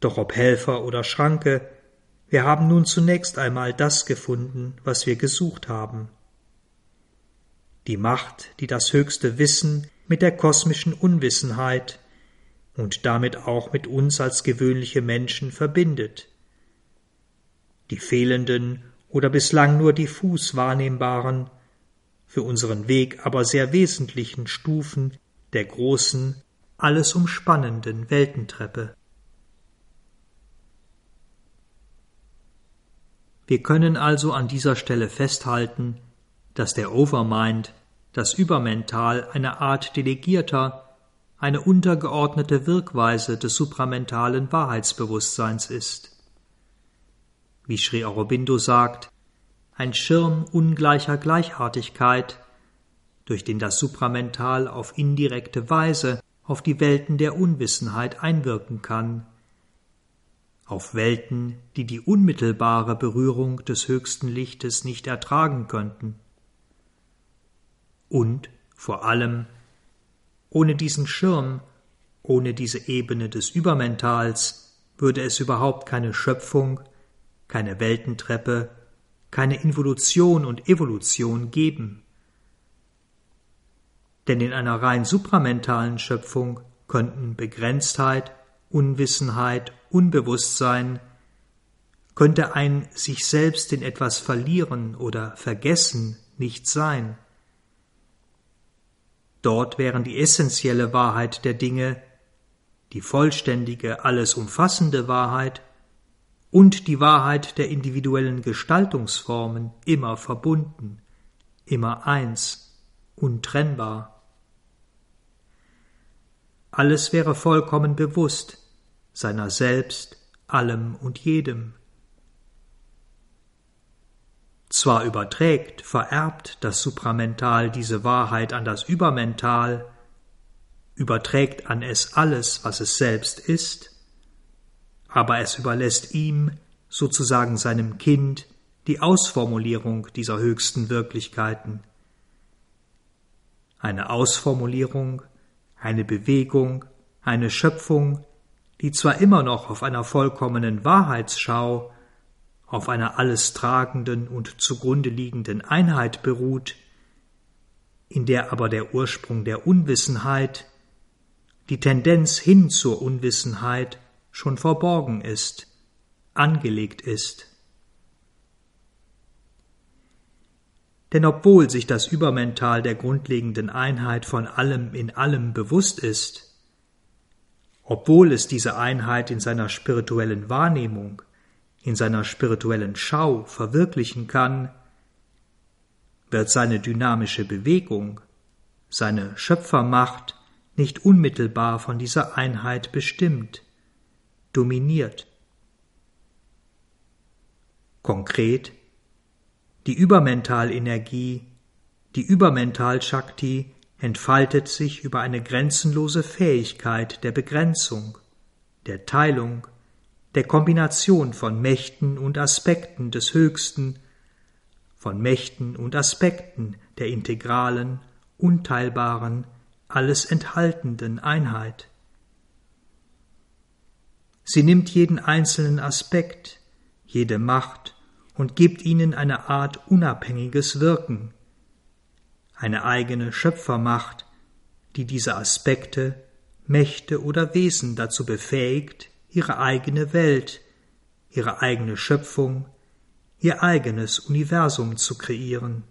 Doch ob Helfer oder Schranke, wir haben nun zunächst einmal das gefunden, was wir gesucht haben. Die Macht, die das höchste Wissen mit der kosmischen Unwissenheit, und damit auch mit uns als gewöhnliche Menschen verbindet. Die fehlenden oder bislang nur diffus wahrnehmbaren, für unseren Weg aber sehr wesentlichen Stufen der großen, alles umspannenden Weltentreppe. Wir können also an dieser Stelle festhalten, dass der Overmind, das Übermental, eine Art delegierter, eine untergeordnete Wirkweise des supramentalen Wahrheitsbewusstseins ist. Wie Sri Aurobindo sagt, ein Schirm ungleicher Gleichartigkeit, durch den das Supramental auf indirekte Weise auf die Welten der Unwissenheit einwirken kann, auf Welten, die die unmittelbare Berührung des höchsten Lichtes nicht ertragen könnten. Und vor allem, ohne diesen Schirm, ohne diese Ebene des Übermentals würde es überhaupt keine Schöpfung, keine Weltentreppe, keine Involution und Evolution geben. Denn in einer rein supramentalen Schöpfung könnten Begrenztheit, Unwissenheit, Unbewusstsein, könnte ein sich selbst in etwas verlieren oder vergessen nicht sein. Dort wären die essentielle Wahrheit der Dinge, die vollständige, alles umfassende Wahrheit und die Wahrheit der individuellen Gestaltungsformen immer verbunden, immer eins, untrennbar. Alles wäre vollkommen bewusst, seiner selbst, allem und jedem. Zwar überträgt, vererbt das Supramental diese Wahrheit an das Übermental, überträgt an es alles, was es selbst ist, aber es überlässt ihm, sozusagen seinem Kind, die Ausformulierung dieser höchsten Wirklichkeiten. Eine Ausformulierung, eine Bewegung, eine Schöpfung, die zwar immer noch auf einer vollkommenen Wahrheitsschau, auf einer alles tragenden und zugrunde liegenden Einheit beruht, in der aber der Ursprung der Unwissenheit, die Tendenz hin zur Unwissenheit schon verborgen ist, angelegt ist. Denn obwohl sich das Übermental der grundlegenden Einheit von allem in allem bewusst ist, obwohl es diese Einheit in seiner spirituellen Wahrnehmung in seiner spirituellen Schau verwirklichen kann, wird seine dynamische Bewegung, seine Schöpfermacht nicht unmittelbar von dieser Einheit bestimmt, dominiert. Konkret, die Übermentalenergie, die Übermental-Shakti entfaltet sich über eine grenzenlose Fähigkeit der Begrenzung, der Teilung, der Kombination von Mächten und Aspekten des Höchsten, von Mächten und Aspekten der integralen, unteilbaren, alles enthaltenden Einheit. Sie nimmt jeden einzelnen Aspekt, jede Macht und gibt ihnen eine Art unabhängiges Wirken, eine eigene Schöpfermacht, die diese Aspekte, Mächte oder Wesen dazu befähigt, ihre eigene Welt, ihre eigene Schöpfung, ihr eigenes Universum zu kreieren.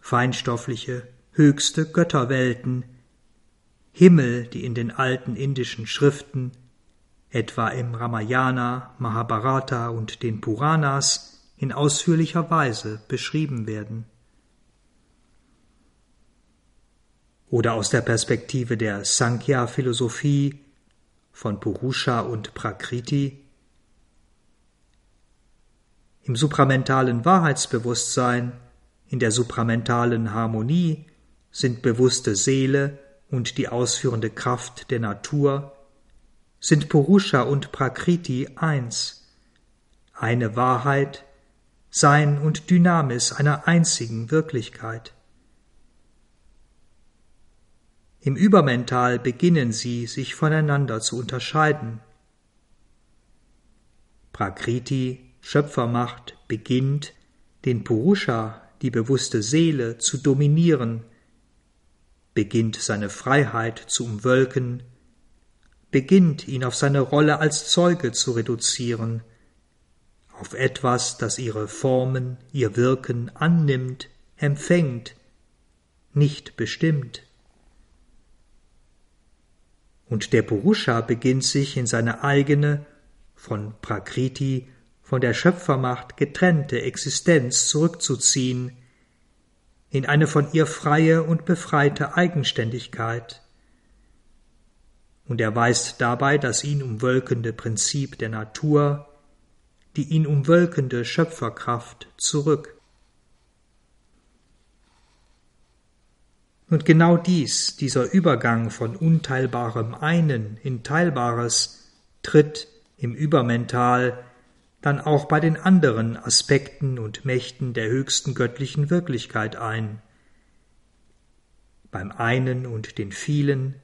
Feinstoffliche, höchste Götterwelten, Himmel, die in den alten indischen Schriften, etwa im Ramayana, Mahabharata und den Puranas, in ausführlicher Weise beschrieben werden. Oder aus der Perspektive der Sankhya-Philosophie von Purusha und Prakriti. Im supramentalen Wahrheitsbewusstsein, in der supramentalen Harmonie sind bewusste Seele und die ausführende Kraft der Natur, sind Purusha und Prakriti eins, eine Wahrheit, Sein und Dynamis einer einzigen Wirklichkeit. Im Übermental beginnen sie, sich voneinander zu unterscheiden. Prakriti, Schöpfermacht, beginnt, den Purusha, die bewusste Seele, zu dominieren, beginnt seine Freiheit zu umwölken, beginnt ihn auf seine Rolle als Zeuge zu reduzieren, auf etwas, das ihre Formen, ihr Wirken annimmt, empfängt, nicht bestimmt und der Purusha beginnt sich in seine eigene, von Prakriti, von der Schöpfermacht getrennte Existenz zurückzuziehen, in eine von ihr freie und befreite Eigenständigkeit. Und er weist dabei das ihn umwölkende Prinzip der Natur, die ihn umwölkende Schöpferkraft zurück. Und genau dies, dieser Übergang von unteilbarem Einen in Teilbares, tritt im Übermental dann auch bei den anderen Aspekten und Mächten der höchsten göttlichen Wirklichkeit ein. Beim einen und den vielen,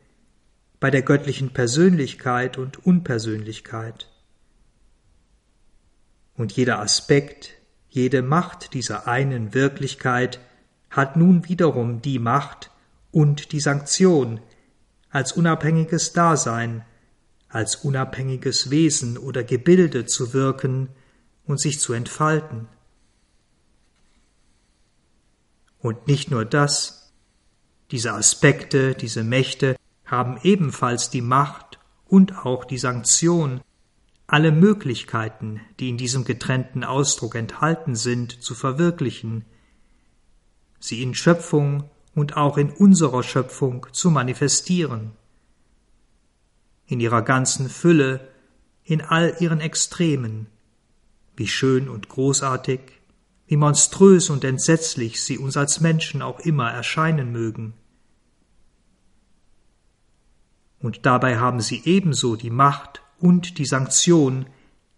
bei der göttlichen Persönlichkeit und Unpersönlichkeit. Und jeder Aspekt, jede Macht dieser einen Wirklichkeit hat nun wiederum die Macht, und die Sanktion als unabhängiges Dasein, als unabhängiges Wesen oder Gebilde zu wirken und sich zu entfalten. Und nicht nur das, diese Aspekte, diese Mächte haben ebenfalls die Macht und auch die Sanktion, alle Möglichkeiten, die in diesem getrennten Ausdruck enthalten sind, zu verwirklichen, sie in Schöpfung und auch in unserer Schöpfung zu manifestieren. In ihrer ganzen Fülle, in all ihren Extremen, wie schön und großartig, wie monströs und entsetzlich sie uns als Menschen auch immer erscheinen mögen. Und dabei haben sie ebenso die Macht und die Sanktion,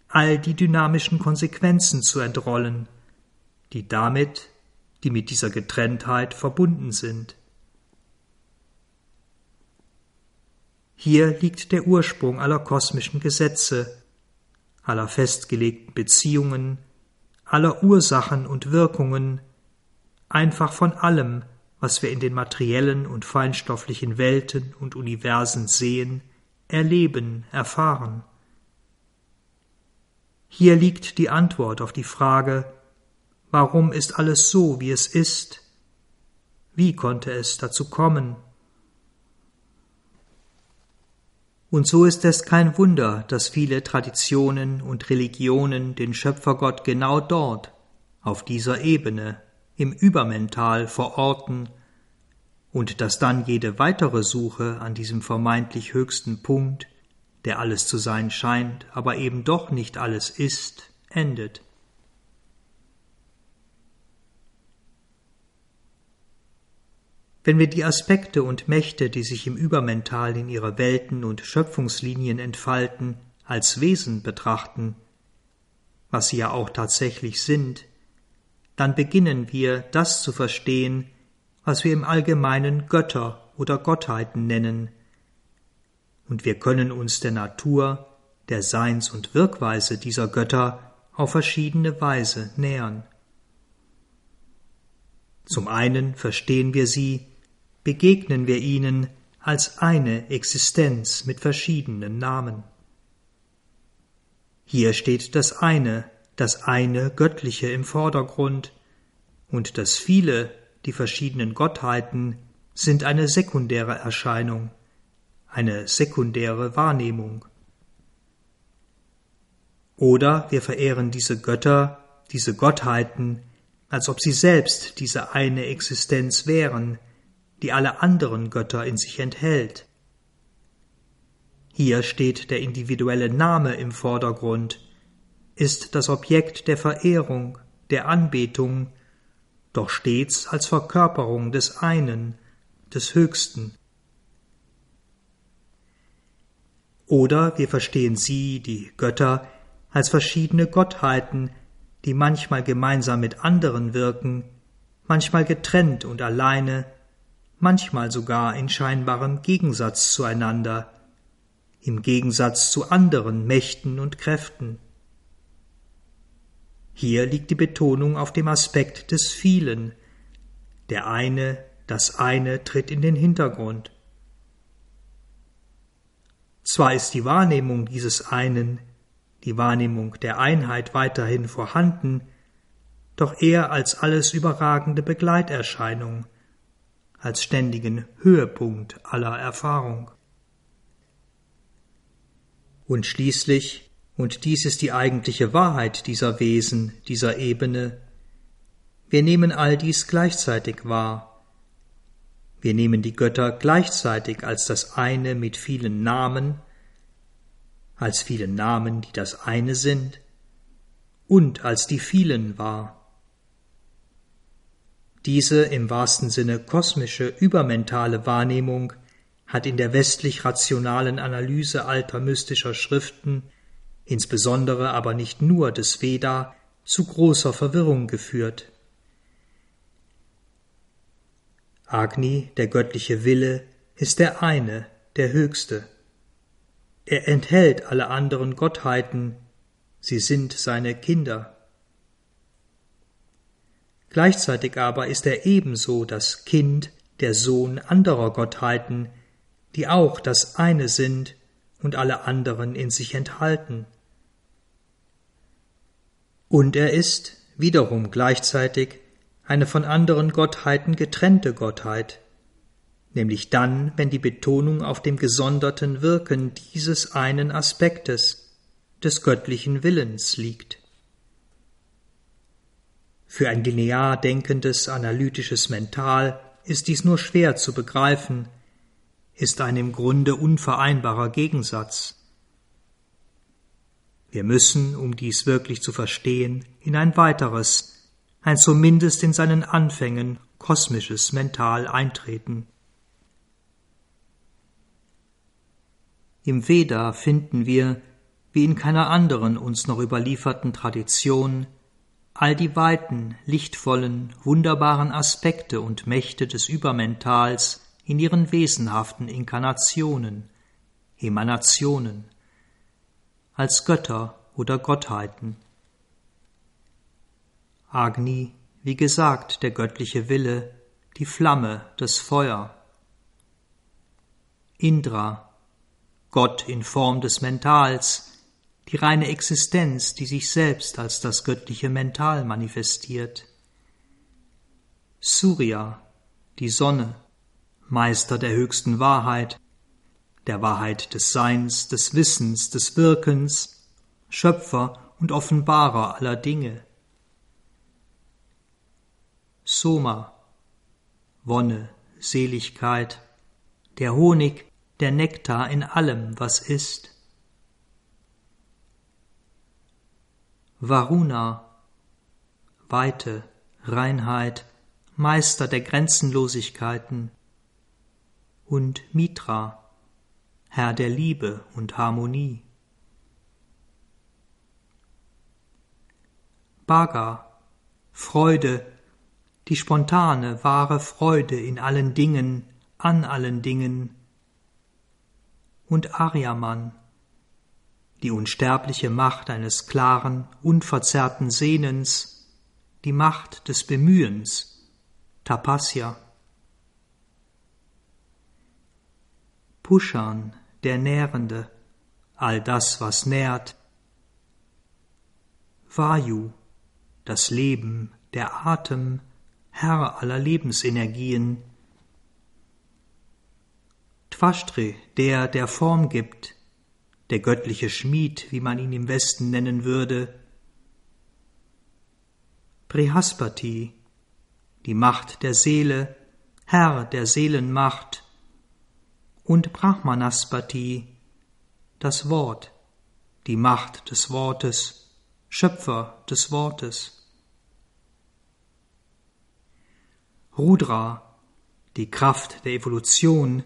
all die dynamischen Konsequenzen zu entrollen, die damit die mit dieser Getrenntheit verbunden sind. Hier liegt der Ursprung aller kosmischen Gesetze, aller festgelegten Beziehungen, aller Ursachen und Wirkungen, einfach von allem, was wir in den materiellen und feinstofflichen Welten und Universen sehen, erleben, erfahren. Hier liegt die Antwort auf die Frage, Warum ist alles so, wie es ist? Wie konnte es dazu kommen? Und so ist es kein Wunder, dass viele Traditionen und Religionen den Schöpfergott genau dort, auf dieser Ebene, im Übermental verorten, und dass dann jede weitere Suche an diesem vermeintlich höchsten Punkt, der alles zu sein scheint, aber eben doch nicht alles ist, endet. Wenn wir die Aspekte und Mächte, die sich im Übermental in ihre Welten und Schöpfungslinien entfalten, als Wesen betrachten, was sie ja auch tatsächlich sind, dann beginnen wir das zu verstehen, was wir im Allgemeinen Götter oder Gottheiten nennen, und wir können uns der Natur, der Seins- und Wirkweise dieser Götter auf verschiedene Weise nähern. Zum einen verstehen wir sie begegnen wir ihnen als eine Existenz mit verschiedenen Namen. Hier steht das eine, das eine Göttliche im Vordergrund, und das viele, die verschiedenen Gottheiten, sind eine sekundäre Erscheinung, eine sekundäre Wahrnehmung. Oder wir verehren diese Götter, diese Gottheiten, als ob sie selbst diese eine Existenz wären, die alle anderen Götter in sich enthält. Hier steht der individuelle Name im Vordergrund, ist das Objekt der Verehrung, der Anbetung, doch stets als Verkörperung des einen, des Höchsten. Oder wir verstehen sie, die Götter, als verschiedene Gottheiten, die manchmal gemeinsam mit anderen wirken, manchmal getrennt und alleine, manchmal sogar in scheinbarem Gegensatz zueinander, im Gegensatz zu anderen Mächten und Kräften. Hier liegt die Betonung auf dem Aspekt des vielen. Der eine, das eine tritt in den Hintergrund. Zwar ist die Wahrnehmung dieses einen, die Wahrnehmung der Einheit weiterhin vorhanden, doch eher als alles überragende Begleiterscheinung, als ständigen Höhepunkt aller Erfahrung. Und schließlich, und dies ist die eigentliche Wahrheit dieser Wesen, dieser Ebene, wir nehmen all dies gleichzeitig wahr. Wir nehmen die Götter gleichzeitig als das eine mit vielen Namen, als viele Namen, die das eine sind, und als die vielen wahr. Diese im wahrsten Sinne kosmische, übermentale Wahrnehmung hat in der westlich rationalen Analyse alter mystischer Schriften, insbesondere aber nicht nur des Veda, zu großer Verwirrung geführt. Agni, der göttliche Wille, ist der eine, der höchste. Er enthält alle anderen Gottheiten, sie sind seine Kinder. Gleichzeitig aber ist er ebenso das Kind, der Sohn anderer Gottheiten, die auch das eine sind und alle anderen in sich enthalten. Und er ist wiederum gleichzeitig eine von anderen Gottheiten getrennte Gottheit, nämlich dann, wenn die Betonung auf dem gesonderten Wirken dieses einen Aspektes des göttlichen Willens liegt. Für ein linear denkendes analytisches Mental ist dies nur schwer zu begreifen, ist ein im Grunde unvereinbarer Gegensatz. Wir müssen, um dies wirklich zu verstehen, in ein weiteres, ein zumindest in seinen Anfängen kosmisches Mental eintreten. Im Veda finden wir, wie in keiner anderen uns noch überlieferten Tradition, all die weiten, lichtvollen, wunderbaren Aspekte und Mächte des Übermentals in ihren wesenhaften Inkarnationen, Emanationen, als Götter oder Gottheiten. Agni, wie gesagt, der göttliche Wille, die Flamme, das Feuer. Indra, Gott in Form des Mentals, die reine Existenz, die sich selbst als das göttliche Mental manifestiert. Surya, die Sonne, Meister der höchsten Wahrheit, der Wahrheit des Seins, des Wissens, des Wirkens, Schöpfer und Offenbarer aller Dinge. Soma, Wonne, Seligkeit, der Honig, der Nektar in allem, was ist. Varuna, Weite, Reinheit, Meister der Grenzenlosigkeiten, und Mitra, Herr der Liebe und Harmonie. Bhaga, Freude, die spontane, wahre Freude in allen Dingen, an allen Dingen, und Aryaman, die unsterbliche Macht eines klaren, unverzerrten Sehnens, die Macht des Bemühens, Tapasya. Pushan, der Nährende, all das, was nährt. Vayu, das Leben, der Atem, Herr aller Lebensenergien. Twashtri, der, der Form gibt, der göttliche Schmied, wie man ihn im Westen nennen würde. Brihaspati, die Macht der Seele, Herr der Seelenmacht, und Brahmanaspati, das Wort, die Macht des Wortes, Schöpfer des Wortes. Rudra, die Kraft der Evolution,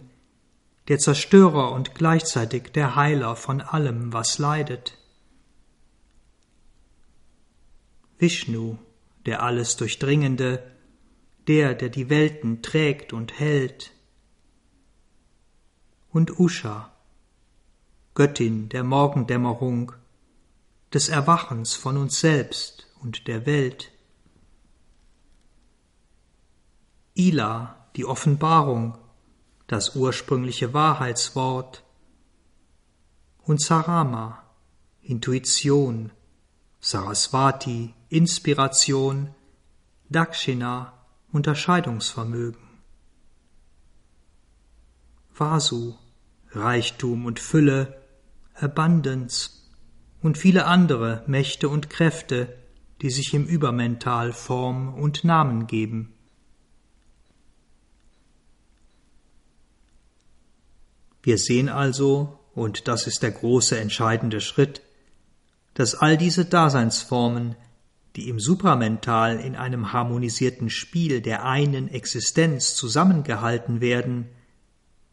der Zerstörer und gleichzeitig der Heiler von allem, was leidet. Vishnu, der alles Durchdringende, der, der die Welten trägt und hält. Und Usha, Göttin der Morgendämmerung, des Erwachens von uns selbst und der Welt. Ila, die Offenbarung, das ursprüngliche Wahrheitswort, und Sarama, Intuition, Saraswati, Inspiration, Dakshina, Unterscheidungsvermögen. Vasu, Reichtum und Fülle, Abundance und viele andere Mächte und Kräfte, die sich im Übermental Form und Namen geben. Wir sehen also, und das ist der große entscheidende Schritt, dass all diese Daseinsformen, die im Supramental in einem harmonisierten Spiel der einen Existenz zusammengehalten werden,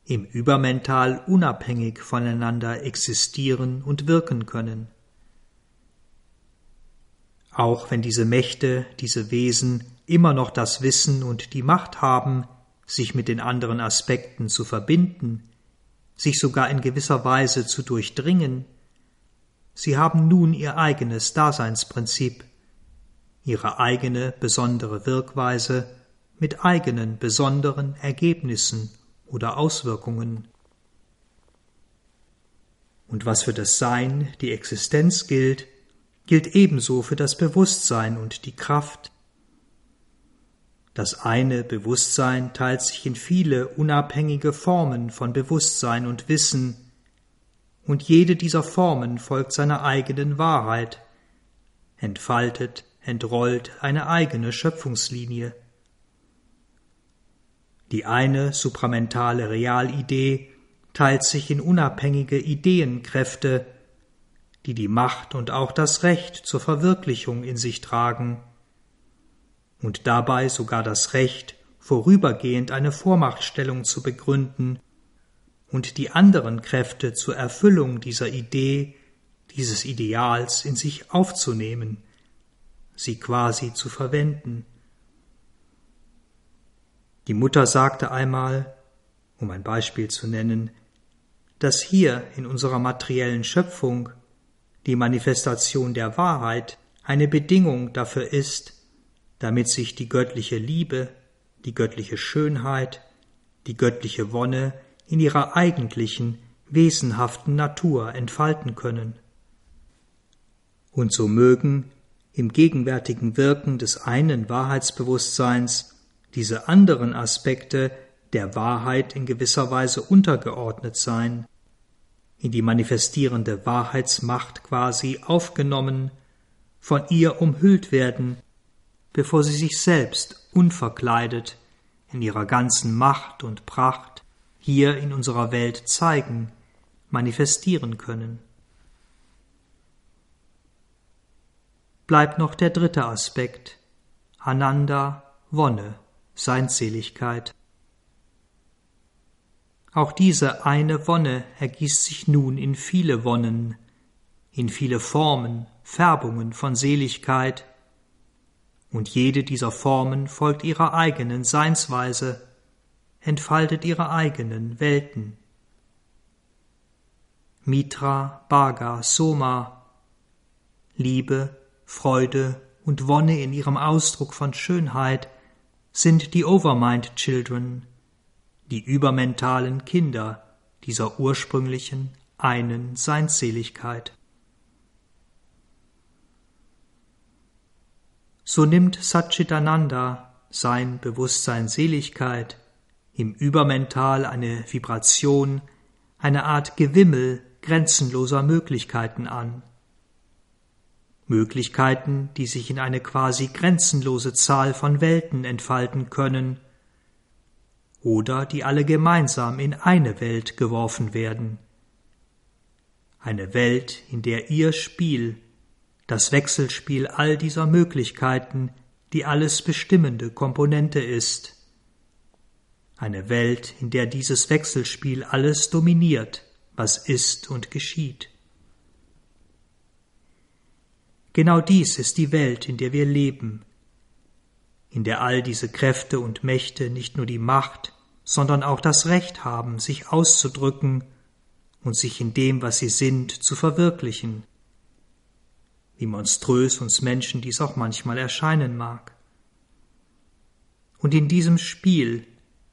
im Übermental unabhängig voneinander existieren und wirken können. Auch wenn diese Mächte, diese Wesen immer noch das Wissen und die Macht haben, sich mit den anderen Aspekten zu verbinden, sich sogar in gewisser Weise zu durchdringen, sie haben nun ihr eigenes Daseinsprinzip, ihre eigene besondere Wirkweise mit eigenen besonderen Ergebnissen oder Auswirkungen. Und was für das Sein, die Existenz gilt, gilt ebenso für das Bewusstsein und die Kraft. Das eine Bewusstsein teilt sich in viele unabhängige Formen von Bewusstsein und Wissen, und jede dieser Formen folgt seiner eigenen Wahrheit, entfaltet, entrollt eine eigene Schöpfungslinie. Die eine supramentale Realidee teilt sich in unabhängige Ideenkräfte, die die Macht und auch das Recht zur Verwirklichung in sich tragen und dabei sogar das Recht, vorübergehend eine Vormachtstellung zu begründen und die anderen Kräfte zur Erfüllung dieser Idee, dieses Ideals in sich aufzunehmen, sie quasi zu verwenden. Die Mutter sagte einmal, um ein Beispiel zu nennen, dass hier in unserer materiellen Schöpfung die Manifestation der Wahrheit eine Bedingung dafür ist, damit sich die göttliche Liebe, die göttliche Schönheit, die göttliche Wonne in ihrer eigentlichen, wesenhaften Natur entfalten können. Und so mögen im gegenwärtigen Wirken des einen Wahrheitsbewusstseins diese anderen Aspekte der Wahrheit in gewisser Weise untergeordnet sein, in die manifestierende Wahrheitsmacht quasi aufgenommen, von ihr umhüllt werden, bevor sie sich selbst unverkleidet in ihrer ganzen Macht und Pracht hier in unserer Welt zeigen, manifestieren können. Bleibt noch der dritte Aspekt, Ananda, Wonne, Seinseligkeit. Auch diese eine Wonne ergießt sich nun in viele Wonnen, in viele Formen, Färbungen von Seligkeit, und jede dieser Formen folgt ihrer eigenen Seinsweise, entfaltet ihre eigenen Welten. Mitra, Bhaga, Soma, Liebe, Freude und Wonne in ihrem Ausdruck von Schönheit sind die Overmind Children, die übermentalen Kinder dieser ursprünglichen einen Seinsseligkeit. So nimmt Satchitananda sein Bewusstsein Seligkeit im Übermental eine Vibration, eine Art Gewimmel grenzenloser Möglichkeiten an. Möglichkeiten, die sich in eine quasi grenzenlose Zahl von Welten entfalten können oder die alle gemeinsam in eine Welt geworfen werden. Eine Welt, in der ihr Spiel, das Wechselspiel all dieser Möglichkeiten, die alles bestimmende Komponente ist. Eine Welt, in der dieses Wechselspiel alles dominiert, was ist und geschieht. Genau dies ist die Welt, in der wir leben, in der all diese Kräfte und Mächte nicht nur die Macht, sondern auch das Recht haben, sich auszudrücken und sich in dem, was sie sind, zu verwirklichen, wie monströs uns Menschen dies auch manchmal erscheinen mag. Und in diesem Spiel,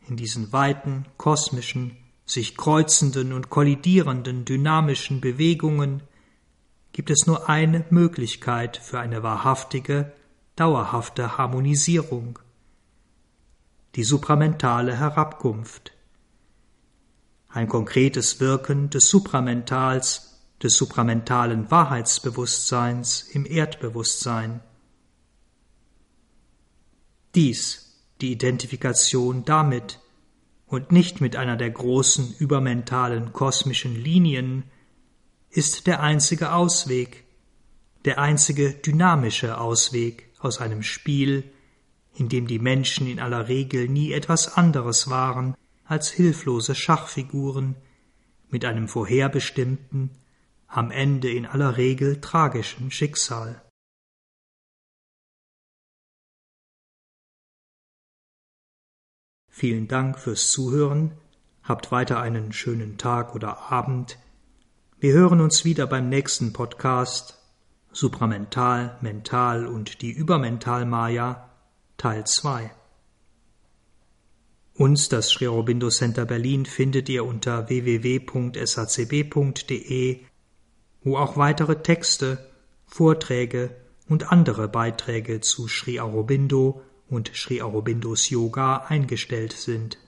in diesen weiten, kosmischen, sich kreuzenden und kollidierenden dynamischen Bewegungen gibt es nur eine Möglichkeit für eine wahrhaftige, dauerhafte Harmonisierung – die supramentale Herabkunft. Ein konkretes Wirken des Supramentals, des supramentalen Wahrheitsbewusstseins im Erdbewusstsein. Dies die Identifikation damit und nicht mit einer der großen übermentalen kosmischen Linien ist der einzige Ausweg, der einzige dynamische Ausweg aus einem Spiel, in dem die Menschen in aller Regel nie etwas anderes waren als hilflose Schachfiguren mit einem vorherbestimmten, am Ende in aller Regel tragischen Schicksal. Vielen Dank fürs Zuhören, habt weiter einen schönen Tag oder Abend. Wir hören uns wieder beim nächsten Podcast Supramental, Mental und die Übermental-Maya Teil 2. Uns, das Sri Aurobindo Center Berlin, findet ihr unter www.sacb.de, wo auch weitere Texte, Vorträge und andere Beiträge zu Sri Aurobindo und Sri Aurobindos Yoga eingestellt sind.